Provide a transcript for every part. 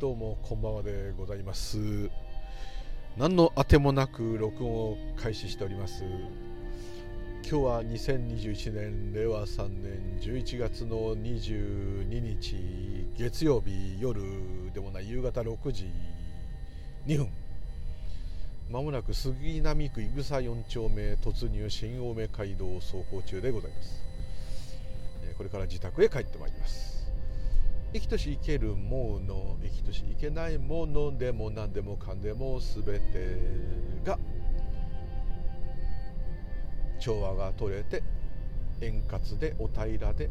どうもこんばんはでございます。何のあてもなく録音を開始しております。今日は2021年令和3年11月の22日月曜日夜でもない夕方6時2分。まもなく杉並区井草4丁目突入新青梅街道を走行中でございます。これから自宅へ帰ってまいります。生きとし生けるもの生きとし生けないものでも何でもかんでも全てが調和が取れて円滑でお平らで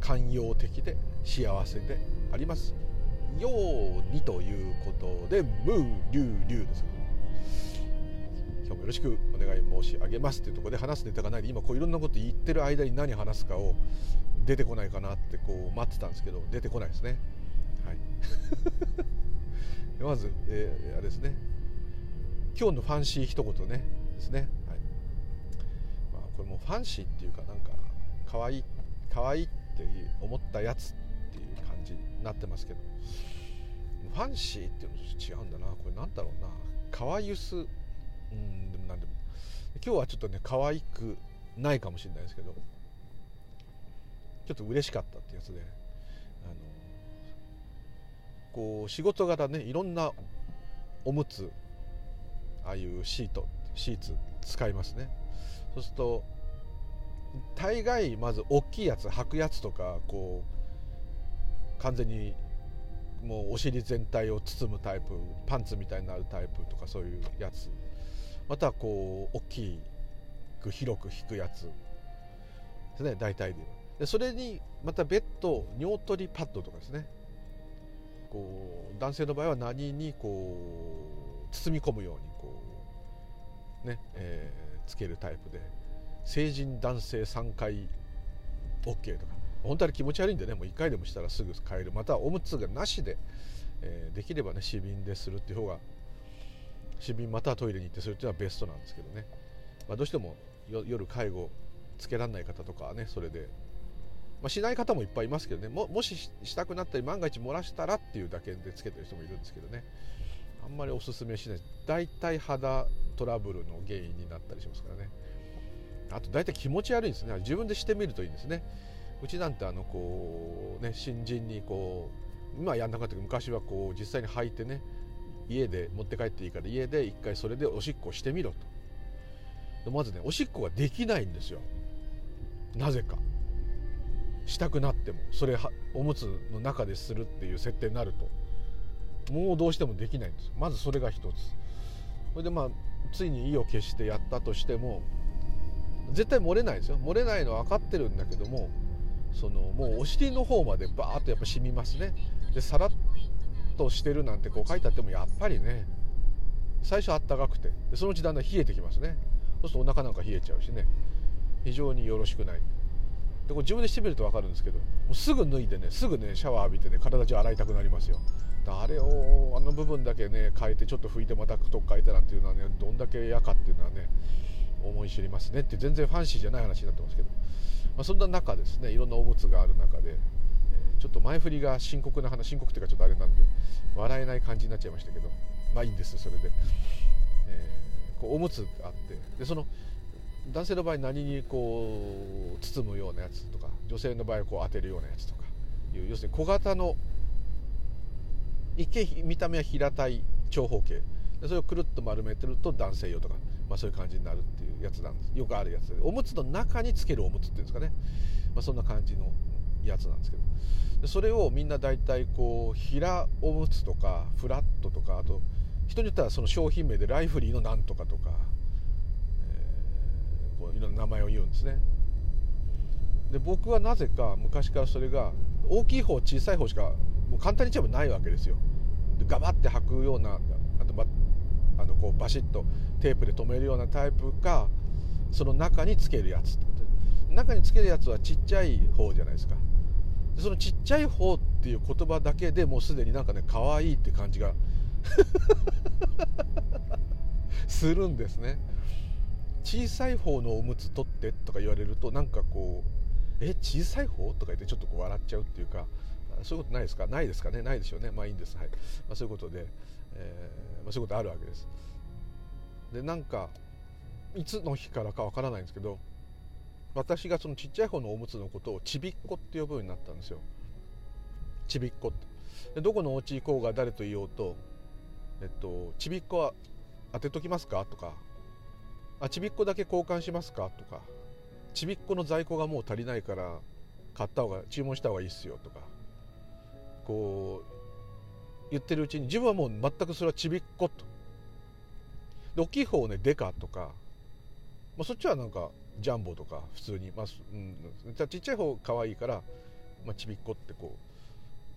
寛容的で幸せでありますようにということでムーリュウリュウです今日もよろしくお願い申し上げますというところで話すネタがないで今こういろんなこと言ってる間に何話すかを出てこないかなってこう待ってたんですけど出てこないですね。はい。まず、えー、あれですね。今日のファンシー一言ね。ですね、はい。まあ、これもファンシーっていうかなんか可愛い可愛いって思ったやつっていう感じになってますけど。ファンシーっていうのと違うんだな。これなんだろうな。可愛ゆすうんでもなんでも。今日はちょっとね可愛くないかもしれないですけどちょっと嬉しかったってやつであのこう仕事柄ねいろんなおむつああいうシートシーツ使いますね。そうすると大概まず大きいやつ履くやつとかこう完全にもうお尻全体を包むタイプパンツみたいになるタイプとかそういうやつ。またこう大きく広く引くやつですね大体ででそれにまた別途尿取りパッドとかですね。こう男性の場合は何にこう包み込むようにこうね、えー、つけるタイプで成人男性3回 OK とか。本当は気持ち悪いんでねもう1回でもしたらすぐ変える。またおむつがなしで、えー、できればね死瓶でするっていう方が死瓶またはトイレに行ってするっていうのはベストなんですけどね、まあ、どうしても夜介護つけられない方とかはねそれで。まあ、しない方もいっぱいいますけどね。ももししたくなったり万が一漏らしたらっていうだけでつけてる人もいるんですけどね。あんまりおすすめしない。大体肌トラブルの原因になったりしますからね。あと大体気持ち悪いんですね。自分でしてみるといいんですね。うちなんてあのこうね新人にこう今やんなかったけど昔はこう実際に履いてね家で持って帰っていいから家で一回それでおしっこしてみろと。まずねおしっこができないんですよ。なぜか。したくなっても。それはおむつの中でするっていう設定になると。もうどうしてもできないんですまずそれが一つ。それでまあついに意を決してやったとしても絶対漏れないですよ。漏れないのは分かってるんだけどもそのもうお尻の方までバーッとやっぱ染みますね。でさらっとしてるなんてこう書いてあってもやっぱりね最初あったかくてそのうちだんだん冷えてきますね。そうするとお腹なんか冷えちゃうしね。非常によろしくない。でこれ自分でしてみると分かるんですけどもうすぐ脱いでねすぐねシャワー浴びてね体中洗いたくなりますよ。あれをあの部分だけね変えてちょっと拭いてまたと変えてなんていうのはねどんだけ嫌かっていうのはね思い知りますねって全然ファンシーじゃない話になってますけど、まあ、そんな中ですねいろんなおむつがある中で、ちょっと前振りが深刻な話深刻っていうかちょっとあれなんで笑えない感じになっちゃいましたけどまあいいんですそれで、えー、こうおむつがあってでその男性の場合何にこう包むようなやつとか女性の場合はこう当てるようなやつとかいう要するに小型の一見見た目は平たい長方形。でそれをくるっと丸めてると男性用とか、まあ、そういう感じになるっていうやつなんです。よくあるやつ。でおむつの中につけるおむつっていうんですかね、まあ、そんな感じのやつなんですけど。でそれをみんな大体こう平おむつとかフラットとかあと人によってはその商品名でライフリーのなんとかとかこういろんな名前を言うんですね。で僕はなぜか昔からそれが大きい方小さい方しかもう簡単に言っちゃえばないわけですよ。でガバッて履くようなあとあのこうバシッとテープで留めるようなタイプかその中につけるやつ中につけるやつはちっちゃい方じゃないですか。でそのちっちゃい方っていう言葉だけでもうすでになんかね可愛いって感じが するんですね。小さい方のおむつ取ってとか言われるとなんかこうえ小さい方とか言ってちょっとこう笑っちゃうっていうかそういうことないですか？ないですかね？ないでしょうね。まあいいんです。はい、まあ、そういうことで、えーまあ、そういうことあるわけです。でなんかいつの日からかわからないんですけど私がそのちっちゃい方のおむつのことをちびっこって呼ぶようになったんですよ。ちびっこって。でどこのお家行こうが誰と言おうとえっとちびっこは当てときますかとか。あちびっこだけ交換しますかとか。ちびっこの在庫がもう足りないから買った方が注文した方がいいっすよとか。こう言ってるうちに自分はもう全くそれはちびっこと。で大きい方をねデカとか、まあ、そっちはなんかジャンボとか普通に、まあうん、ちっちゃい方可愛いから、まあ、ちびっこってこ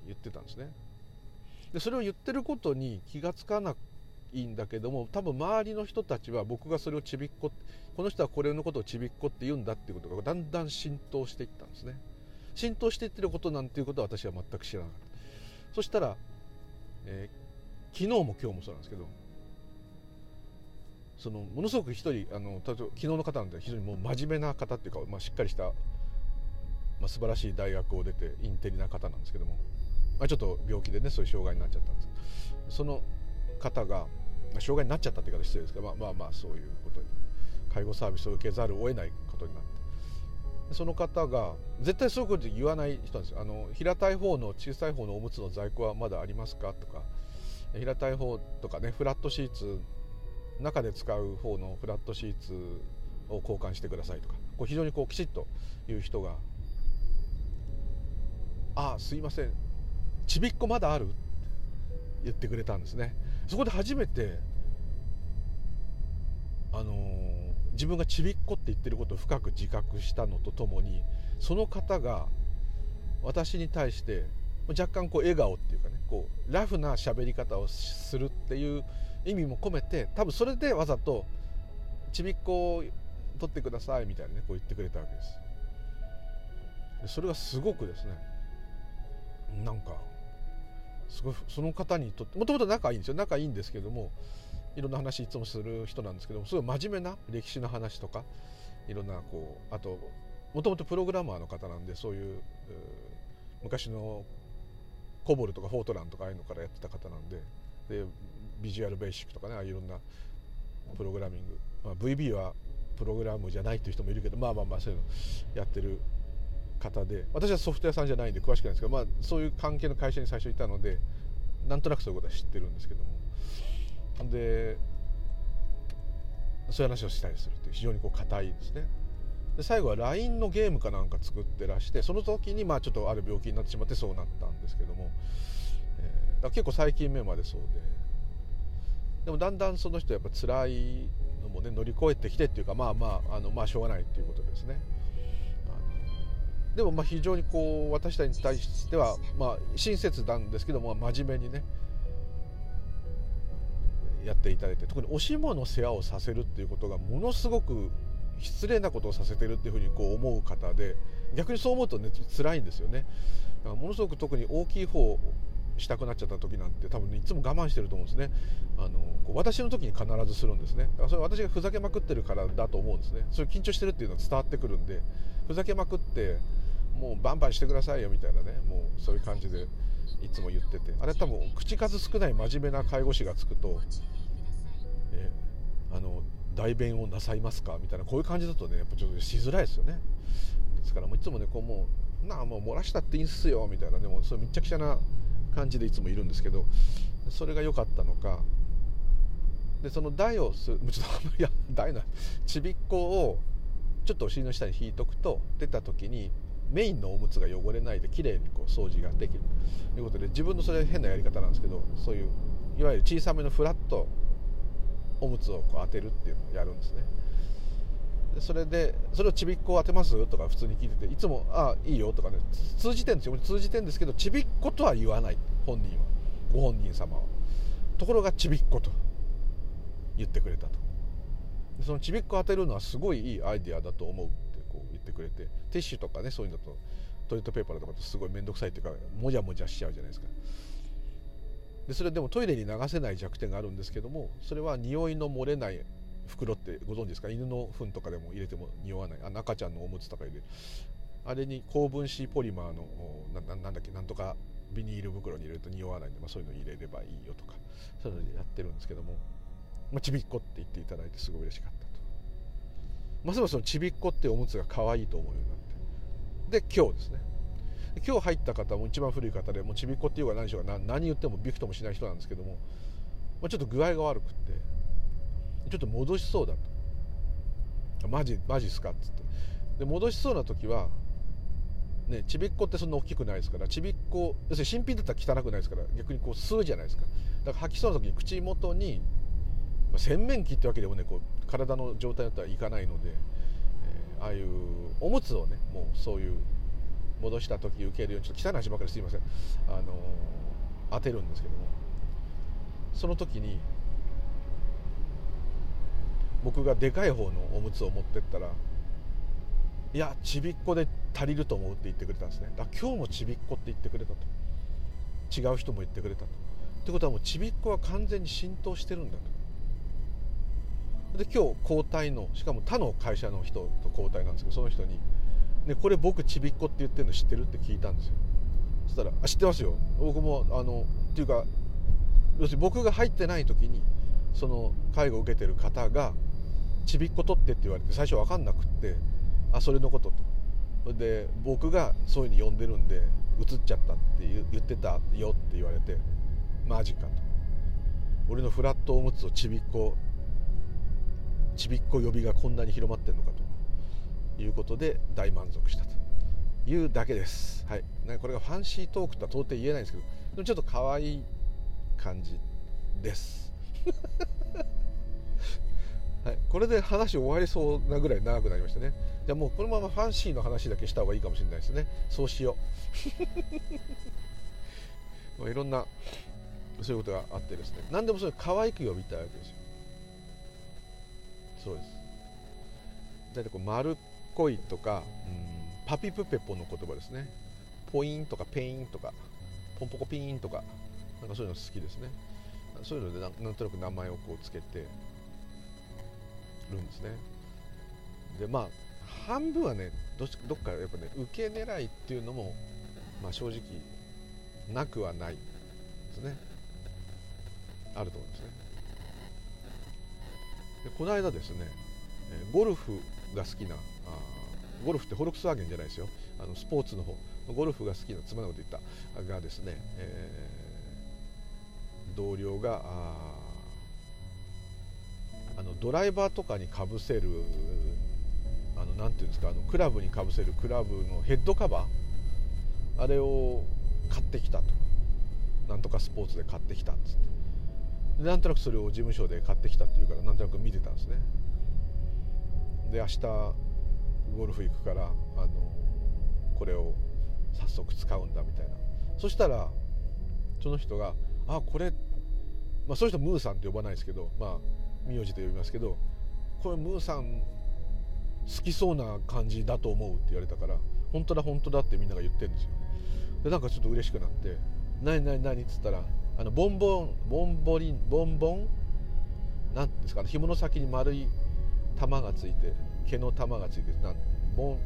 う言ってたんですね。でそれを言ってることに気が付かないんだけども多分周りの人たちは僕がそれをちびっここの人はこれのことをちびっこって言うんだっていうことがだんだん浸透していったんですね。浸透していってることなんていうことは私は全く知らなかった。そしたら、えー、昨日も今日もそうなんですけどそのものすごく一人あの例えば昨日の方なんで非常にもう真面目な方っていうか、まあ、しっかりした、まあ、素晴らしい大学を出てインテリな方なんですけども、まあ、ちょっと病気でねそういう障害になっちゃったんです。その方が、まあ、障害になっちゃったって言い方失礼ですけど、まあ、まあまあそういうことに介護サービスを受けざるを得ないことになって。その方が絶対そういうこと言わない人なんですよ。あの平たい方の小さい方のおむつの在庫はまだありますかとか平たい方とかねフラットシーツ中で使う方のフラットシーツを交換してくださいとかこう非常にこうきちっと言う人が「あすいませんちびっこまだある?」って言ってくれたんですねそこで初めてあのー自分がちびっこって言ってることを深く自覚したのとともにその方が私に対して若干こう笑顔っていうかねこうラフな喋り方をするっていう意味も込めて多分それでわざと「ちびっこを取ってください」みたいなねこう言ってくれたわけです。それがすごくですねなんかすごいその方にとってもともと仲いいんですよ。仲いいんですけどもいろんな話いつもする人なんですけどもすごい真面目な歴史の話とかいろんなこうあともともとプログラマーの方なんでそういう昔のコボルとかフォートランとかああいうのからやってた方なんででビジュアルベーシックとかねいろんなプログラミング、まあ、VB はプログラムじゃないっていう人もいるけどまあまあまあそういうのやってる方で私はソフトウェアさんじゃないんで詳しくないんですけど、まあ、そういう関係の会社に最初いたのでなんとなくそういうことは知ってるんですけども。でそういう話をしたりするって非常にこう硬いですね。で最後は LINE のゲームかなんか作ってらしてその時にまあちょっとある病気になってしまってそうなったんですけども、えー、結構最近目までそうで。でもだんだんその人やっぱ辛いのもね乗り越えてきてっていうかまあまああのまあしょうがないっていうことですね。でもまあ非常にこう私たちに対してはまあ親切なんですけども真面目にねやっていただいて特におしもの世話をさせるっていうことがものすごく失礼なことをさせてるっていうふうにこう思う方で逆にそう思うとね辛いんですよね。だからものすごく特に大きい方したくなっちゃった時なんて多分ねいつも我慢してると思うんですね。あのこう私の時に必ずするんですね。だからそれ私がふざけまくってるからだと思うんですね。それ緊張してるっていうのは伝わってくるんでふざけまくってもうバンバンしてくださいよみたいなねもうそういう感じでいつも言ってて。あれ多分口数少ない真面目な介護士がつくとえあの代弁をなさいますかみたいなこういう感じだとねやっぱちょっとしづらいですよね。ですからもういつもねこうもうなあもう漏らしたっていいんすよみたいなでもそれめっちゃくちゃな感じでいつもいるんですけどそれが良かったのか。でその台をす ちょっといや台なちびっこをちょっとお尻の下に引いとくと出た時にメインのおむつが汚れないで綺麗にこう掃除ができる。ということで自分のそれ変なやり方なんですけどそういういわゆる小さめのフラットおむつをこう当てるっていうのをやるんですね。それでそれをちびっこ当てます？とか普通に聞いてていつも「ああいいよ」とかね。通じてんですよ。通じてんですけどちびっことは言わない。本人は。ご本人様は。ところがちびっこと。言ってくれたと。そのちびっこ当てるのはすごいいいアイデアだと思うってこう言ってくれて。ティッシュとかねそういうのとトイレットペーパーとかとすごい面倒くさいっていうかもじゃもじゃしちゃうじゃないですか。でそれでもトイレに流せない弱点があるんですけどもそれは匂いの漏れない袋ってご存知ですか？犬の糞とかでも入れても匂わない。あ赤ちゃんのおむつとか入れる。あれに高分子ポリマーのななんだっけ？なんとかビニール袋に入れると匂わないんで、まあ、そういうの入れればいいよとか。そういうのやってるんですけども、まあ、ちびっこって言っていただいてすごい嬉しかったと。ますますちびっこっておむつが可愛いと思うようになって。で今日ですね。今日入った方も一番古い方でもうちびっこっていうか何しようか何言ってもびくともしない人なんですけども、まあ、ちょっと具合が悪くって。ちょっと戻しそうだとマジマジっすかっつって。で戻しそうな時はね、ちびっこってそんな大きくないですからちびっこ要するに新品だったら汚くないですから逆にこう吸うじゃないですか。だから吐きそうな時に口元に、まあ、洗面器ってわけでもねこう体の状態だったらいかないので、えー、ああいうおむつをねもうそういう戻した時受けるようにちょっと汚い話ばかりすいません、あのー、当てるんですけども。その時に僕がでかい方のおむつを持ってったらいやちびっこで足りると思うって言ってくれたんですね。だから今日もちびっこって言ってくれたと。違う人も言ってくれたと。ってことはもうちびっこは完全に浸透してるんだと。で今日交代のしかも他の会社の人と交代なんですけどその人に「ね、これ僕ちびっこって言ってるの知ってる?」って聞いたんですよ。そしたら「あ知ってますよ。僕もあのっていうか要するに僕が入ってない時にその介護を受けてる方が「ちびっこ取って」って言われて最初分かんなくってあそれのことと。それで僕がそういうふうに呼んでるんで映っちゃったって言ってたよって言われてマジかと。俺のフラットおむつをちびっこちびっこ呼びがこんなに広まってんのかと。いうことで大満足したと。いうだけです、はい、ね、これがファンシートークとは到底言えないんですけどでもちょっと可愛い感じです。はい、これで話終わりそうなぐらい長くなりましたね。じゃあもうこのままファンシーの話だけした方がいいかもしれないですね。そうしよう。いろんなそういうことがあってですね。何でもそれ可愛く呼びたいわけですよ。そうです。大体こう丸っこいとか、うん、パピプペポの言葉ですね。ポインとかペインとかポンポコピーンとかなんかそういうの好きですね。そういうのでなんとなく名前をこうつけてるんですね。でまあ半分はねどっかやっぱね受け狙いっていうのも、まあ、正直なくはないですね。あると思うんですね。でこの間ですねゴルフが好きなゴルフってフォルクスワーゲンじゃないですよ。あのスポーツの方。ゴルフが好きな妻のこと言った。がですね、えー、同僚がああのドライバーとかにかぶせるあのなていうんですかあのクラブにかぶせるクラブのヘッドカバー？あれを買ってきたとなんとかスポーツで買ってきたっつって。なんとなくそれを事務所で買ってきたっていうからなんとなく見てたんですね。で明日ゴルフ行くからあのこれを早速使うんだみたいな。そしたらその人が「あこれ」まあそういう人ムーさんって呼ばないですけどまあ名字と呼びますけどこれムーさん好きそうな感じだと思うって言われたから本当だ本当だってみんなが言ってるんですよ。でなんかちょっと嬉しくなって「何何何?」っつったらあのボンボンボンボリンボンボン？なんですかね紐の先に丸い玉がついて毛の玉がついてなんボン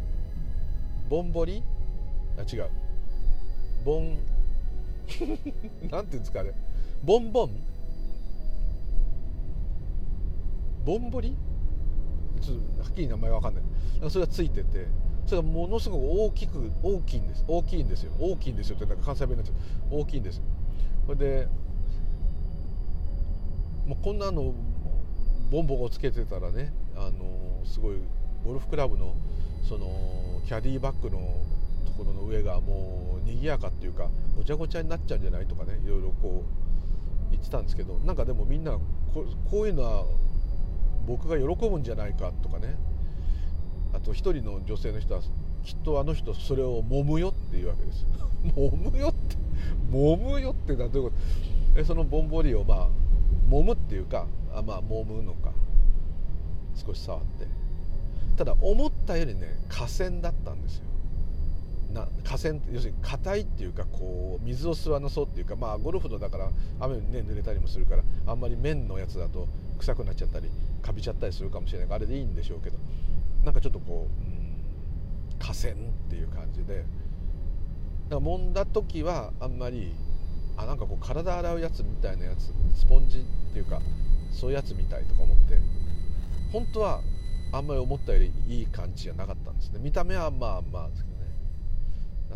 ボンボリ？あ違う。ボン なんていうんですかね。ボンボン？ボンボリちょっとはっきり名前わかんない。それがついててそれがものすごく大きく大きいんです。大きいんですよ。大きいんですよってなんか関西弁になっちゃう。大きいんですよ。それでもうこんなのボンボコつけてたらねあのすごいゴルフクラブのそのキャディバッグのところの上がもう賑やかっていうかごちゃごちゃになっちゃうんじゃないとかねいろいろこう言ってたんですけどなんかでもみんなこういうのは僕が喜ぶんじゃないかとかね。あと一人の女性の人はきっとあの人それを揉むよっていうわけです。揉むよって揉むよってなどういうこと。えそのボンボリをまあ揉むっていうかあまあ揉むのか。少し触って。ただ思ったよりね河川だったんですよ。な河川要するに硬いっていうかこう水を吸わなそうっていうかまあゴルフのだから雨にね濡れたりもするからあんまり面のやつだと臭くなっちゃったりかびちゃったりするかもしれないあれでいいんでしょうけどなんかちょっとこう、うん、河川っていう感じでだから揉んだ時はあんまりあなんかこう体洗うやつみたいなやつスポンジっていうかそういうやつみたいとか思って本当はあんまり思ったよりいい感じじゃなかったんですね。見た目はまあまあですけどね。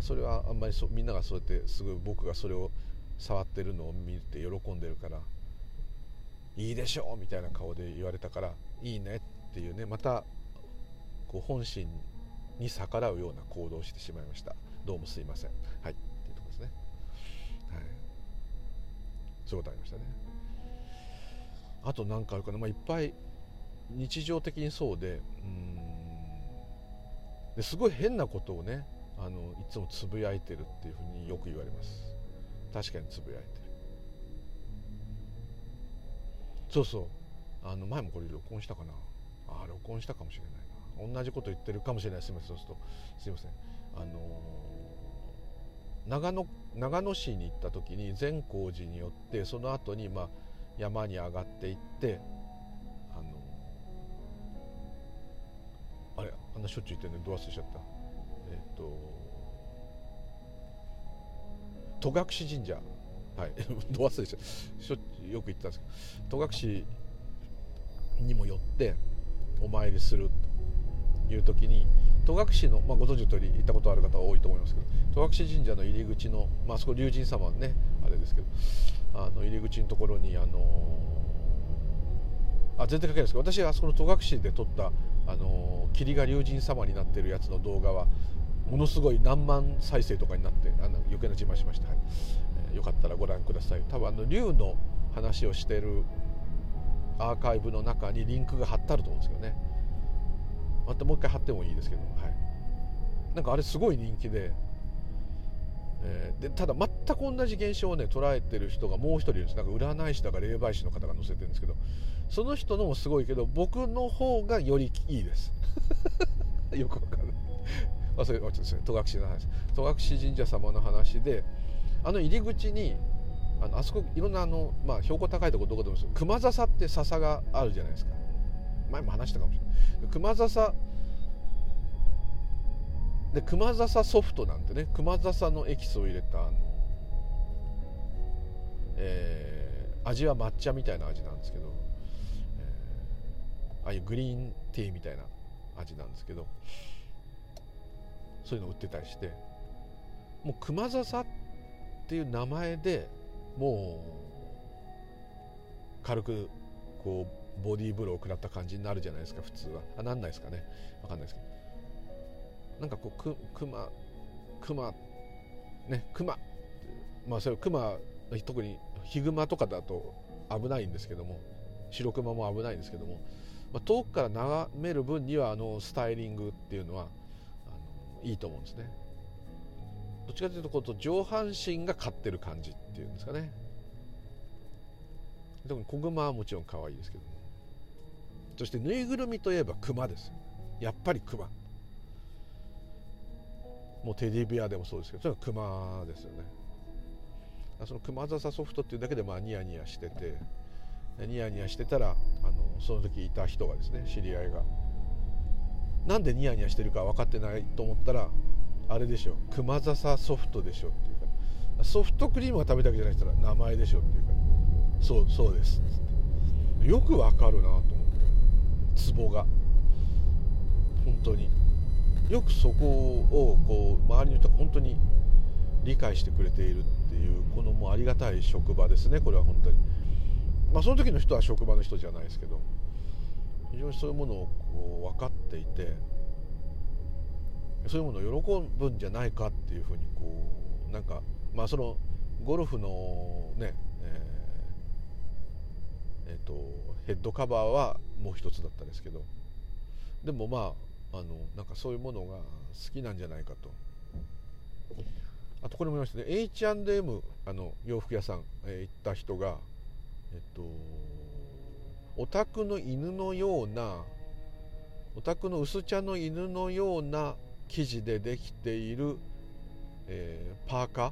それはあんまりそみんながそうやってすごい僕がそれを触ってるのを見て喜んでるからいいでしょうみたいな顔で言われたからいいねっていうねまたこう本心に逆らうような行動をしてしまいました。どうもすいません。はい。っていうとこですね。はい。そういうことありましたね。あと何かあるかな、まあ、いっぱい日常的にそうでうん。ですごい変なことをねあのいつもつぶやいてるっていうふうによく言われます。確かにつぶやいてる。そうそう。あの前もこれ録音したかな。ああ録音したかもしれないな。同じこと言ってるかもしれない。すみませんそうすると。すいません。あのー、長野長野市に行った時に善光寺によってその後にまあ山に上がっていってあの、あれあんなしょっちゅう言ってるのにど忘れしちゃった？えっ、と戸隠神社。はい。ど忘れちゃうしょよく言ってたんですけど戸隠にもよってお参りするという時に戸隠の、まあ、ご存知の通り行ったことある方は多いと思いますけど戸隠神社の入り口の、まあそこ龍神様ねあれですけどあの入り口のところにあのあ全然関係ないですけど私はあそこの戸隠で撮ったあの霧が龍神様になってるやつの動画はものすごい何万再生とかになってあの余計な自慢しました、はい。よかったらご覧ください。多分あの龍の話をしてるアーカイブの中にリンクが貼ってあると思うんですけどね。またもう一回貼ってもいいですけど、はい、なんかあれすごい人気で,、えー、でただ全く同じ現象をね捉えてる人がもう一人いるんです。なんか占い師だか霊媒師の方が載せてるんですけど。その人のもすごいけど僕の方がよりいいです。よくわかるあそれ戸隠の話。戸隠神社様の話であの入り口にあのあそこいろんなあの、まあ、標高高いとこどこでもです熊笹って笹があるじゃないですか。前も話したかもしれない。熊笹で熊笹ソフトなんてね熊笹のエキスを入れたあの、えー、味は抹茶みたいな味なんですけど、えー、ああいうグリーンティーみたいな味なんですけどそういうの売ってたりしてもう熊笹ってていう名前でもう軽くこうボディーブローを食らった感じになるじゃないですか普通は。あなんないですかね。分かんないですけど。なんかこうく熊熊ね熊。まあそれ熊特にヒグマとかだと危ないんですけども。白熊も危ないんですけども、まあ、遠くから眺める分にはあのスタイリングっていうのはあのいいと思うんですね。ちかというとこう上半身が勝ってる感じっていうんですかね。特に子熊はもちろん可愛いですけど。そしてぬいぐるみといえば熊です。やっぱり熊。もうテディベアでもそうですけどそれは熊ですよね。その熊笹ソフトっていうだけでまあニヤニヤしててニヤニヤしてたらあのその時いた人がですね知り合いが。なんでニヤニヤしてるか分かってないと思ったらあれでしょ。熊笹ソフトでしょっていうか。ソフトクリームが食べたわけじゃない人ら名前でしょっていうか。そうそうです。よくわかるなと思って。ツボが。本当に。よくそこをこう周りの人が本当に理解してくれているっていうこのもうありがたい職場ですね。これは本当に。まあその時の人は職場の人じゃないですけど。非常にそういうものをこう分かっていて。そういうものを喜ぶんじゃないかっていうふうにこうなんかまあそのゴルフのねえー、えー、とヘッドカバーはもう一つだったんですけどでもまああのなんかそういうものが好きなんじゃないかと。あとこれも言いましたね。H&M あの洋服屋さん、えー、行った人がえっとお宅の犬のようなお宅の薄茶の犬のような生地でできている、えー、パーカー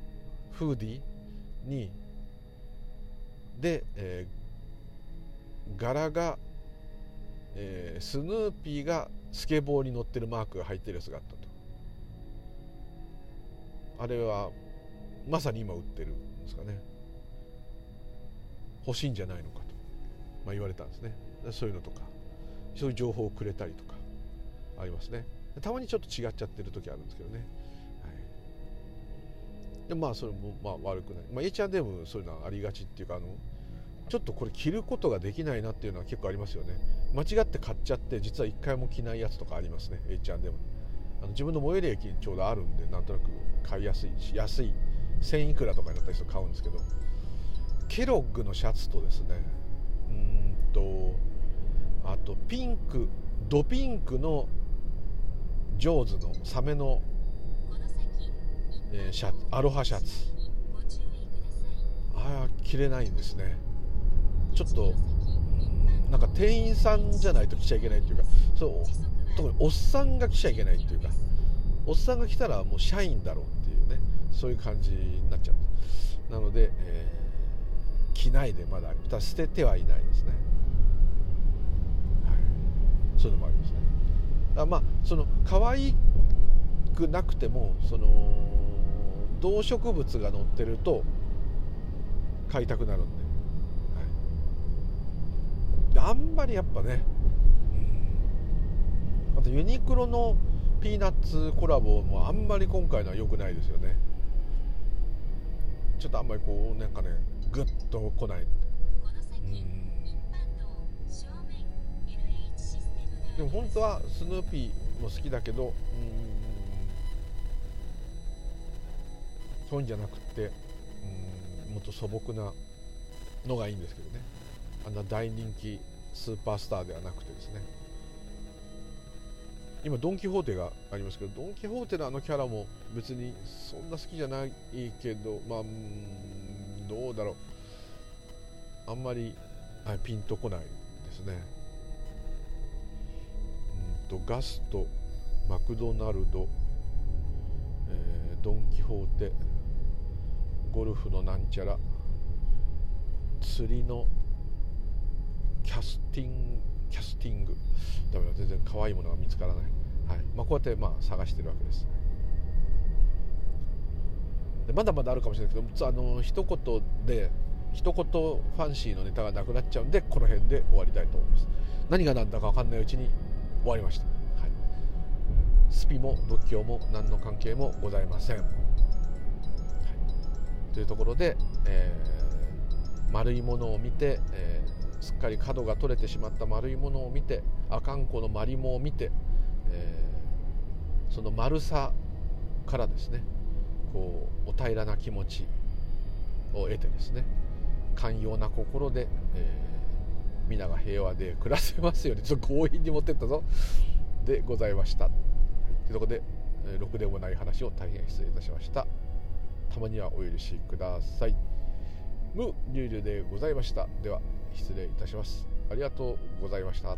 フーディーにで、えー、柄が、えー、スヌーピーがスケボーに乗ってるマークが入ってるやつがあったと。あれはまさに今売ってるんですかね。欲しいんじゃないのかと、まあ、言われたんですね。そういうのとかそういう情報をくれたりとかありますね。たまにちょっと違っちゃってる時あるんですけどね、はい、でまあそれもまあ悪くない、まあ、H&M そういうのはありがちっていうかあのちょっとこれ着ることができないなっていうのは結構ありますよね。間違って買っちゃって実は1回も着ないやつとかありますね。H&M あの自分の最寄り駅にちょうどあるんでなんとなく買いやすいし安い。1000いくらとかになったりする買うんですけど。ケロッグのシャツとですね。うんとあとピンクドピンクのジョーズのサメの、えー、シャツアロハシャツ。ああ着れないんですね。ちょっとなんか店員さんじゃないと着ちゃいけないっていうかそう特におっさんが来ちゃいけないっていうかおっさんが来たらもう社員だろうっていうねそういう感じになっちゃう。なので、えー、着ないでまだただ捨ててはいないですね、はい、そういうのもあります。ねだまあその可愛くなくてもその動植物が乗ってると買いたくなるんで。であんまりやっぱね、うん、あとユニクロのピーナッツコラボもあんまり今回のは良くないですよね。ちょっとあんまりこうなんかねグッと来ない、うん、でも本当はスヌーピーも好きだけどうんそういうんじゃなくてうんもっと素朴なのがいいんですけどね。あんな大人気スーパースターではなくてですね。今ドン・キホーテがありますけどドン・キホーテのあのキャラも別にそんな好きじゃないけどまあどうだろう。あんまりピンとこないですね。とガストマクドナルド、えー、ドン・キホーテゴルフのなんちゃら釣りのキャスティングキャスティング。ダメだ全然可愛いものが見つからない、はい。まあ、こうやってまあ探してるわけです。でまだまだあるかもしれないけどあの一言で一言ファンシーのネタがなくなっちゃうんでこの辺で終わりたいと思います。何が何だか分かんないうちに終わりました、はい、スピも仏教も何の関係もございません、はい、というところで、えー、丸いものを見て、えーすっかり角が取れてしまった丸いものを見てあかんこのまりもを見て、えー、その丸さからですねこうお平らな気持ちを得てですね寛容な心で、えー、皆が平和で暮らせますようにちょっと強引に持ってったぞでございました。はい、というところで、え、ろくでもない話を大変失礼いたしました。たまにはお許しください。無リュウリュでございました。では失礼いたしますありがとうございました